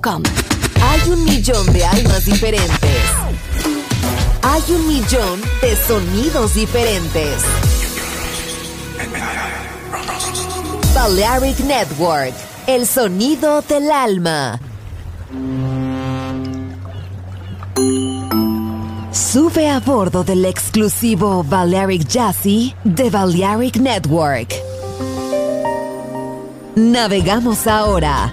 Hay un millón de almas diferentes. Hay un millón de sonidos diferentes. Balearic Network, el sonido del alma. Sube a bordo del exclusivo Balearic Jazzy de Balearic Network. Navegamos ahora.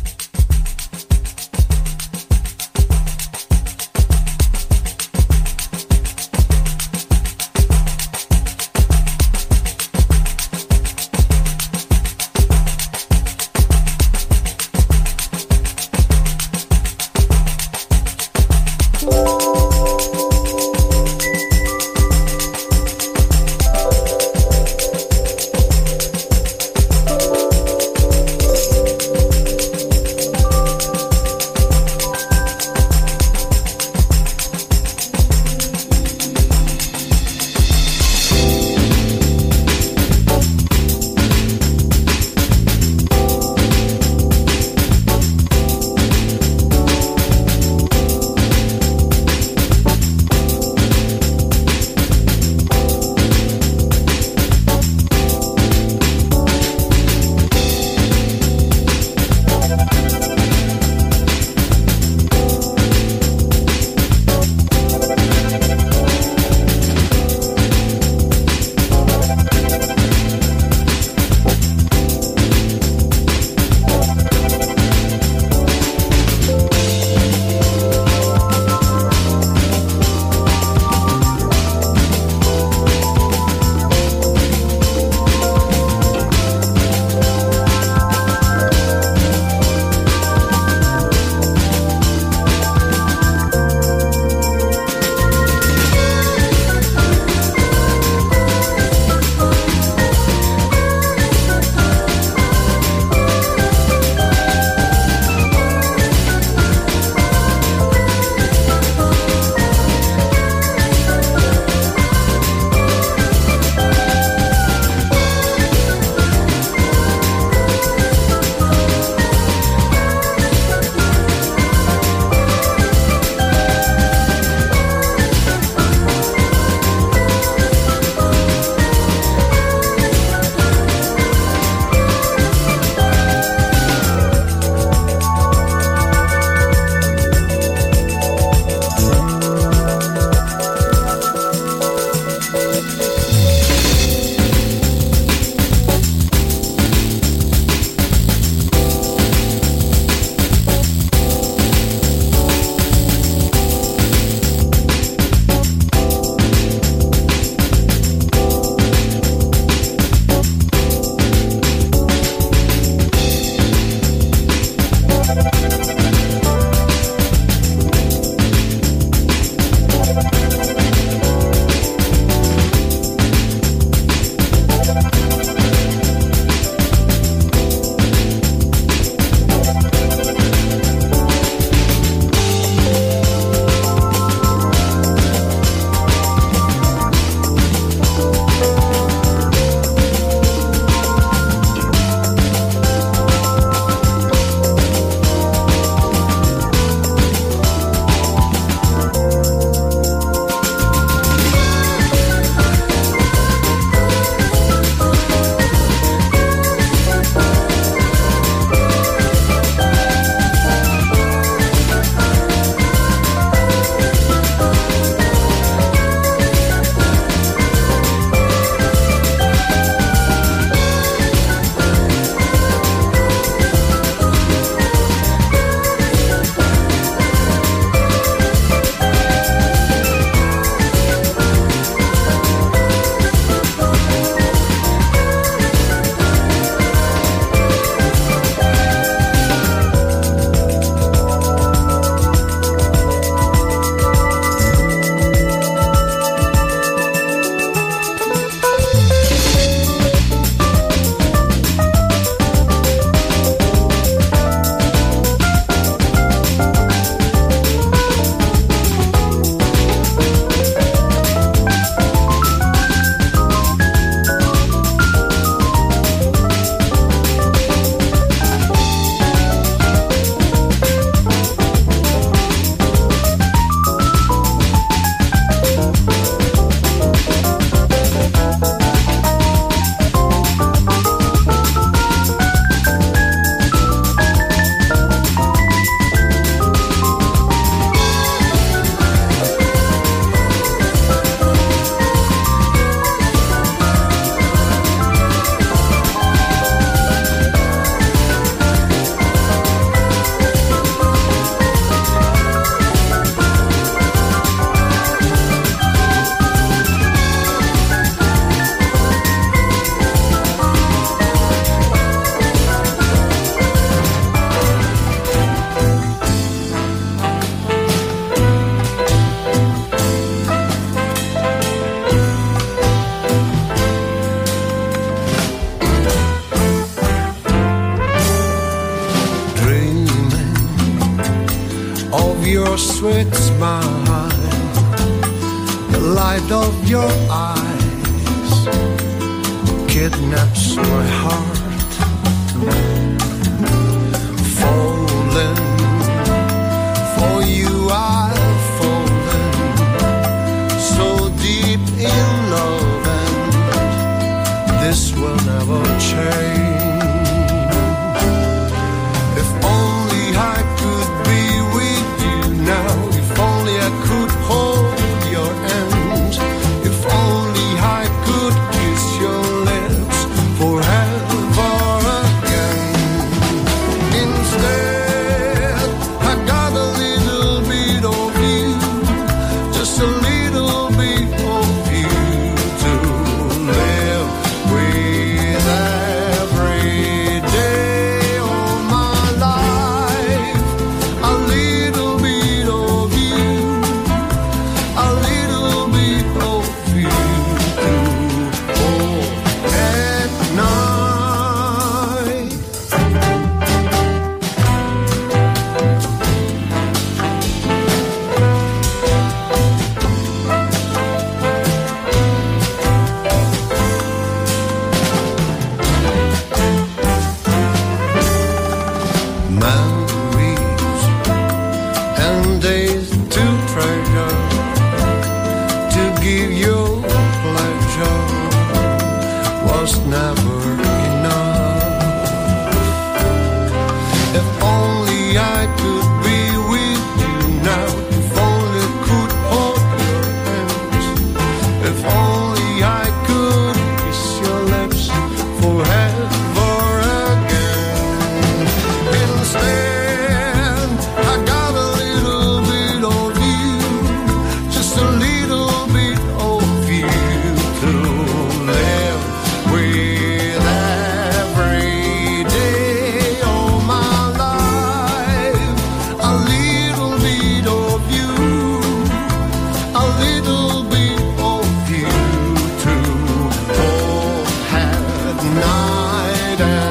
Night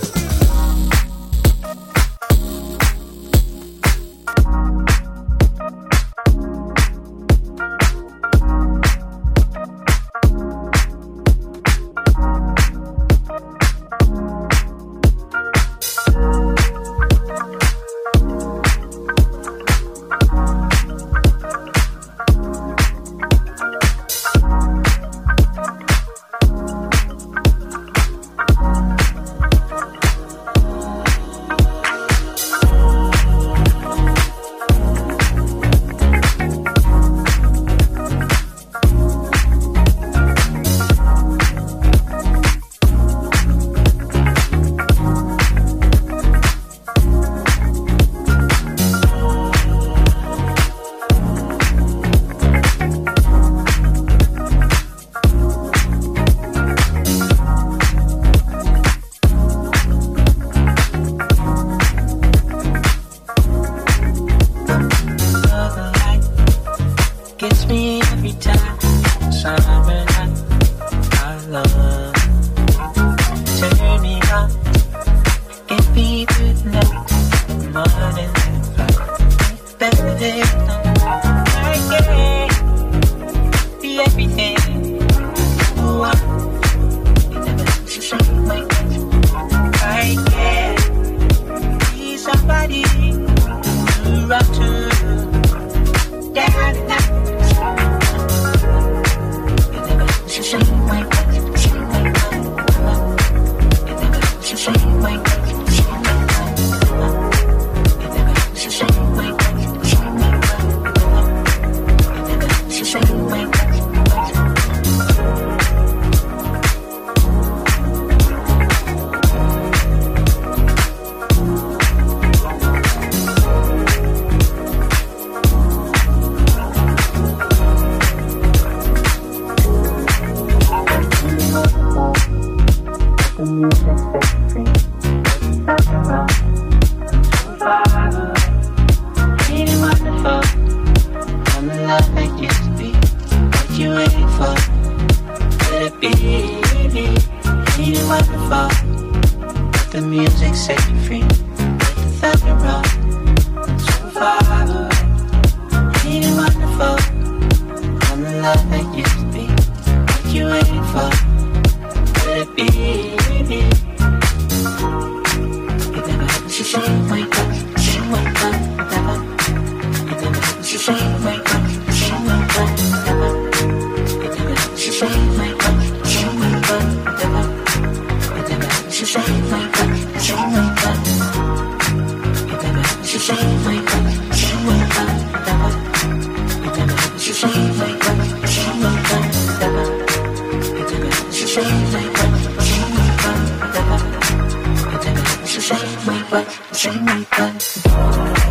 Jamaica.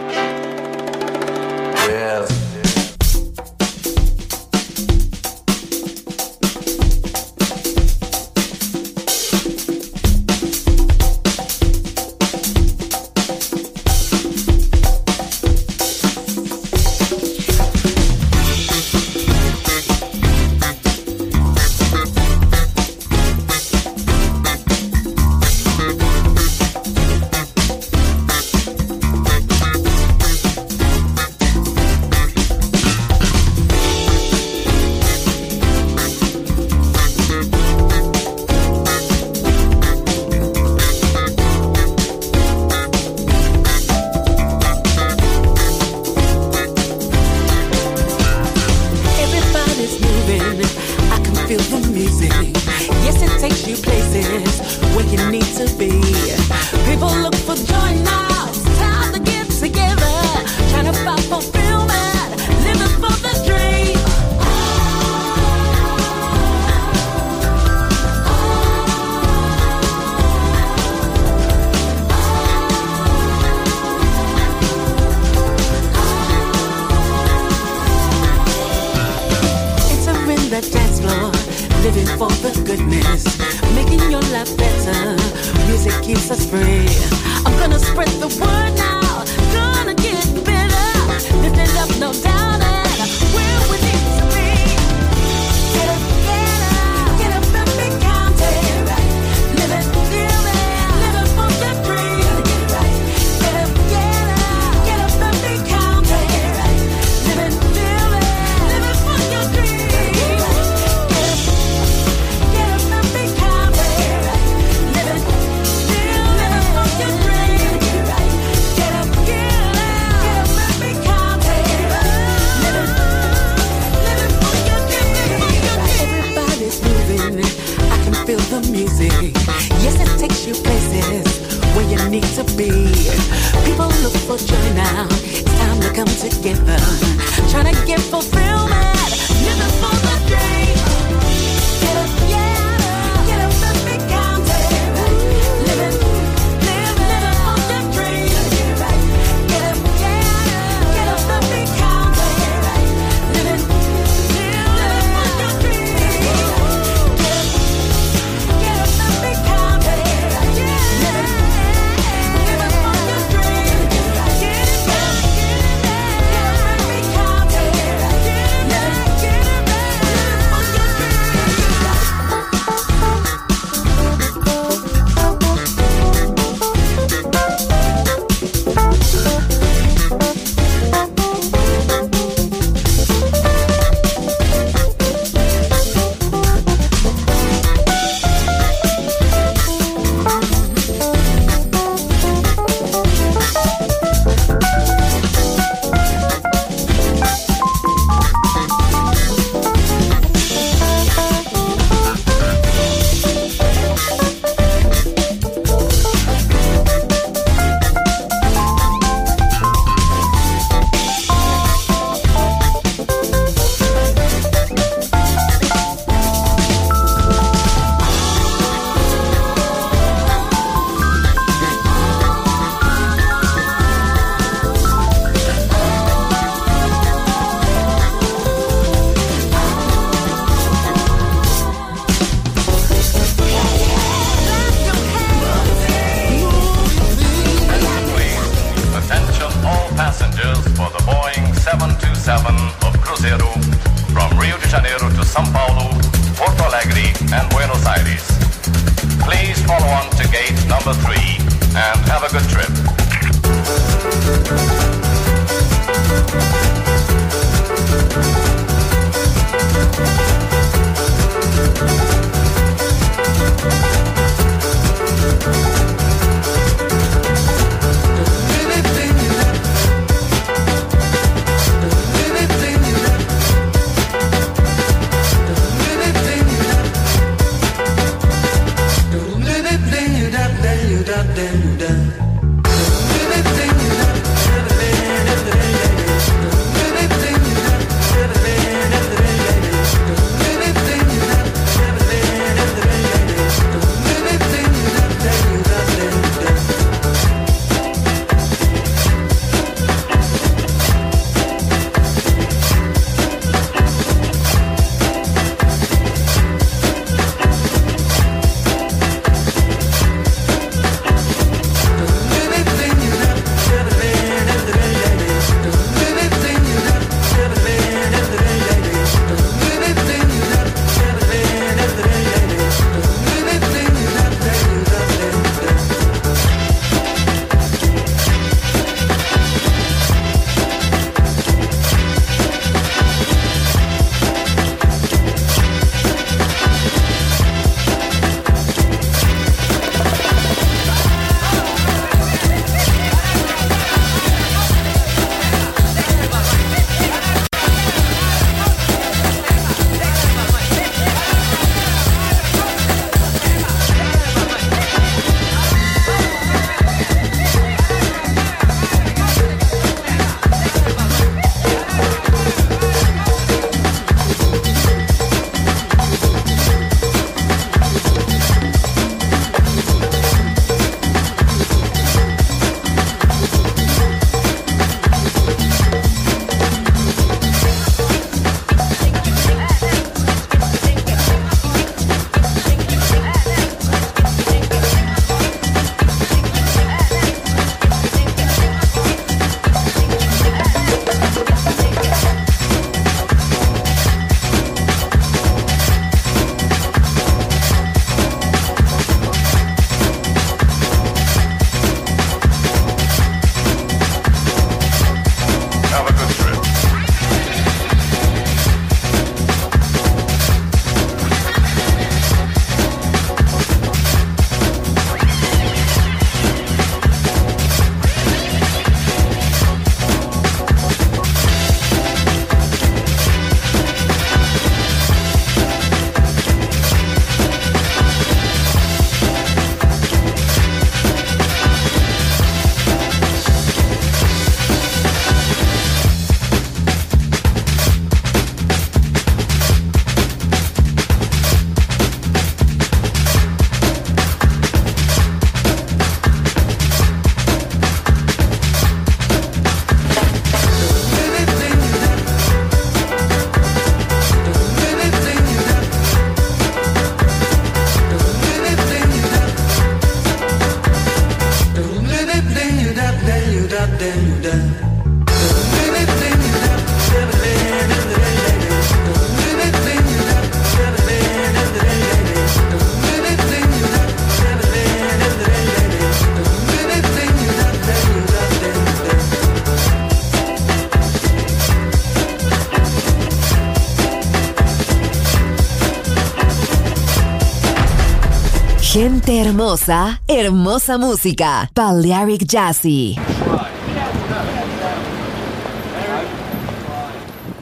Hermosa, hermosa música. Balearic Jazzy.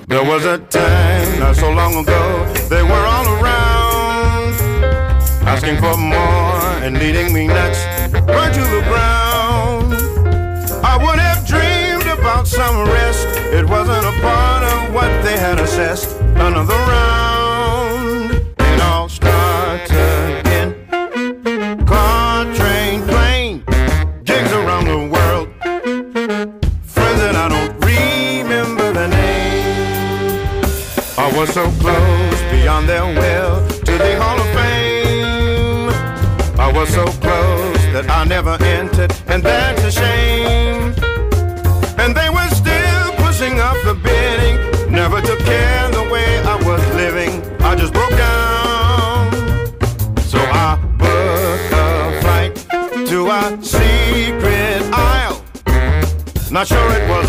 There was a time not so long ago, they were all around, asking for more and leading me nuts, burn to the ground. I would have dreamed about some rest, it wasn't a part of what they had assessed. None of the round, their will to the Hall of Fame. I was so close that I never entered, and that's a shame. And they were still pushing up the bidding, never took care the way I was living. I just broke down. So I booked a flight to a secret isle. Not sure it was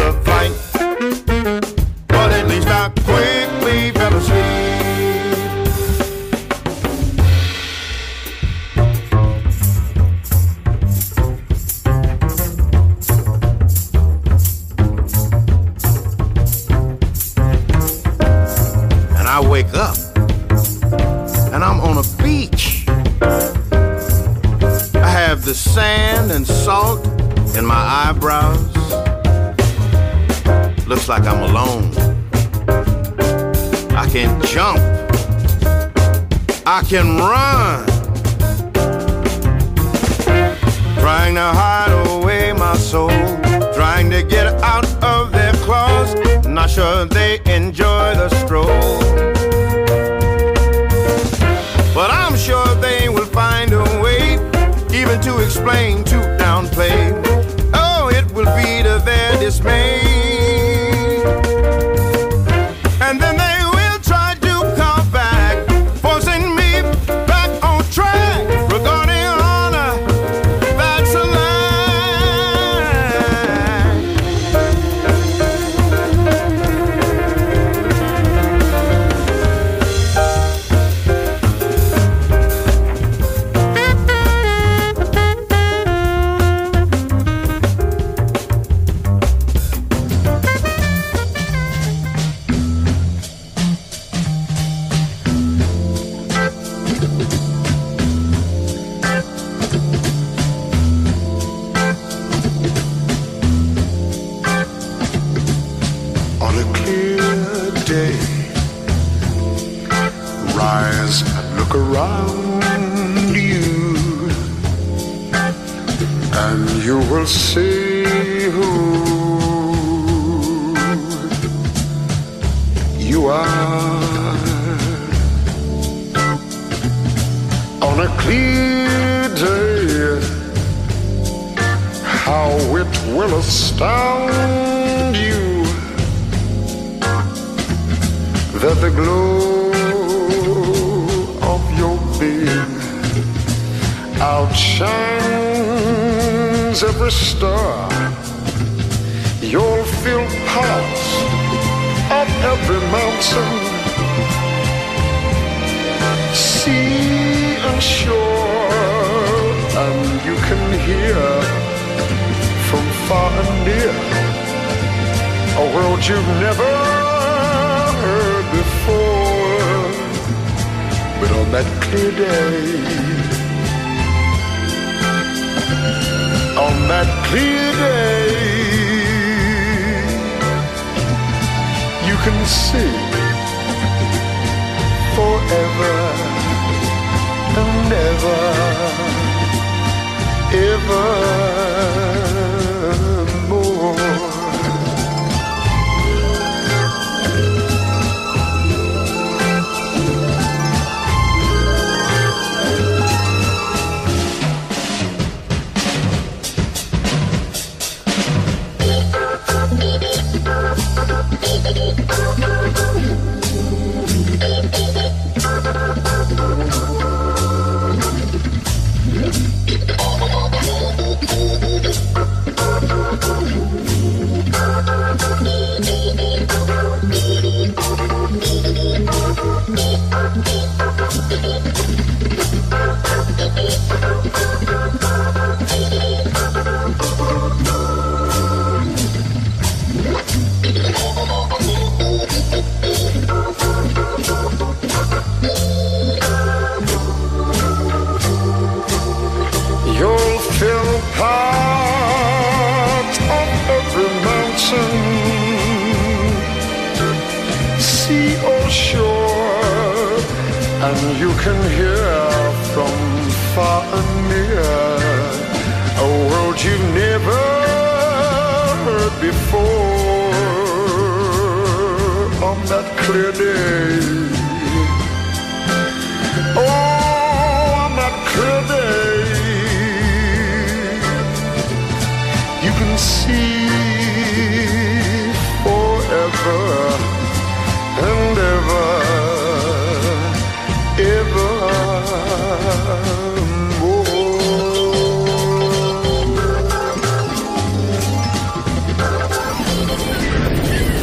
ever and ever, ever.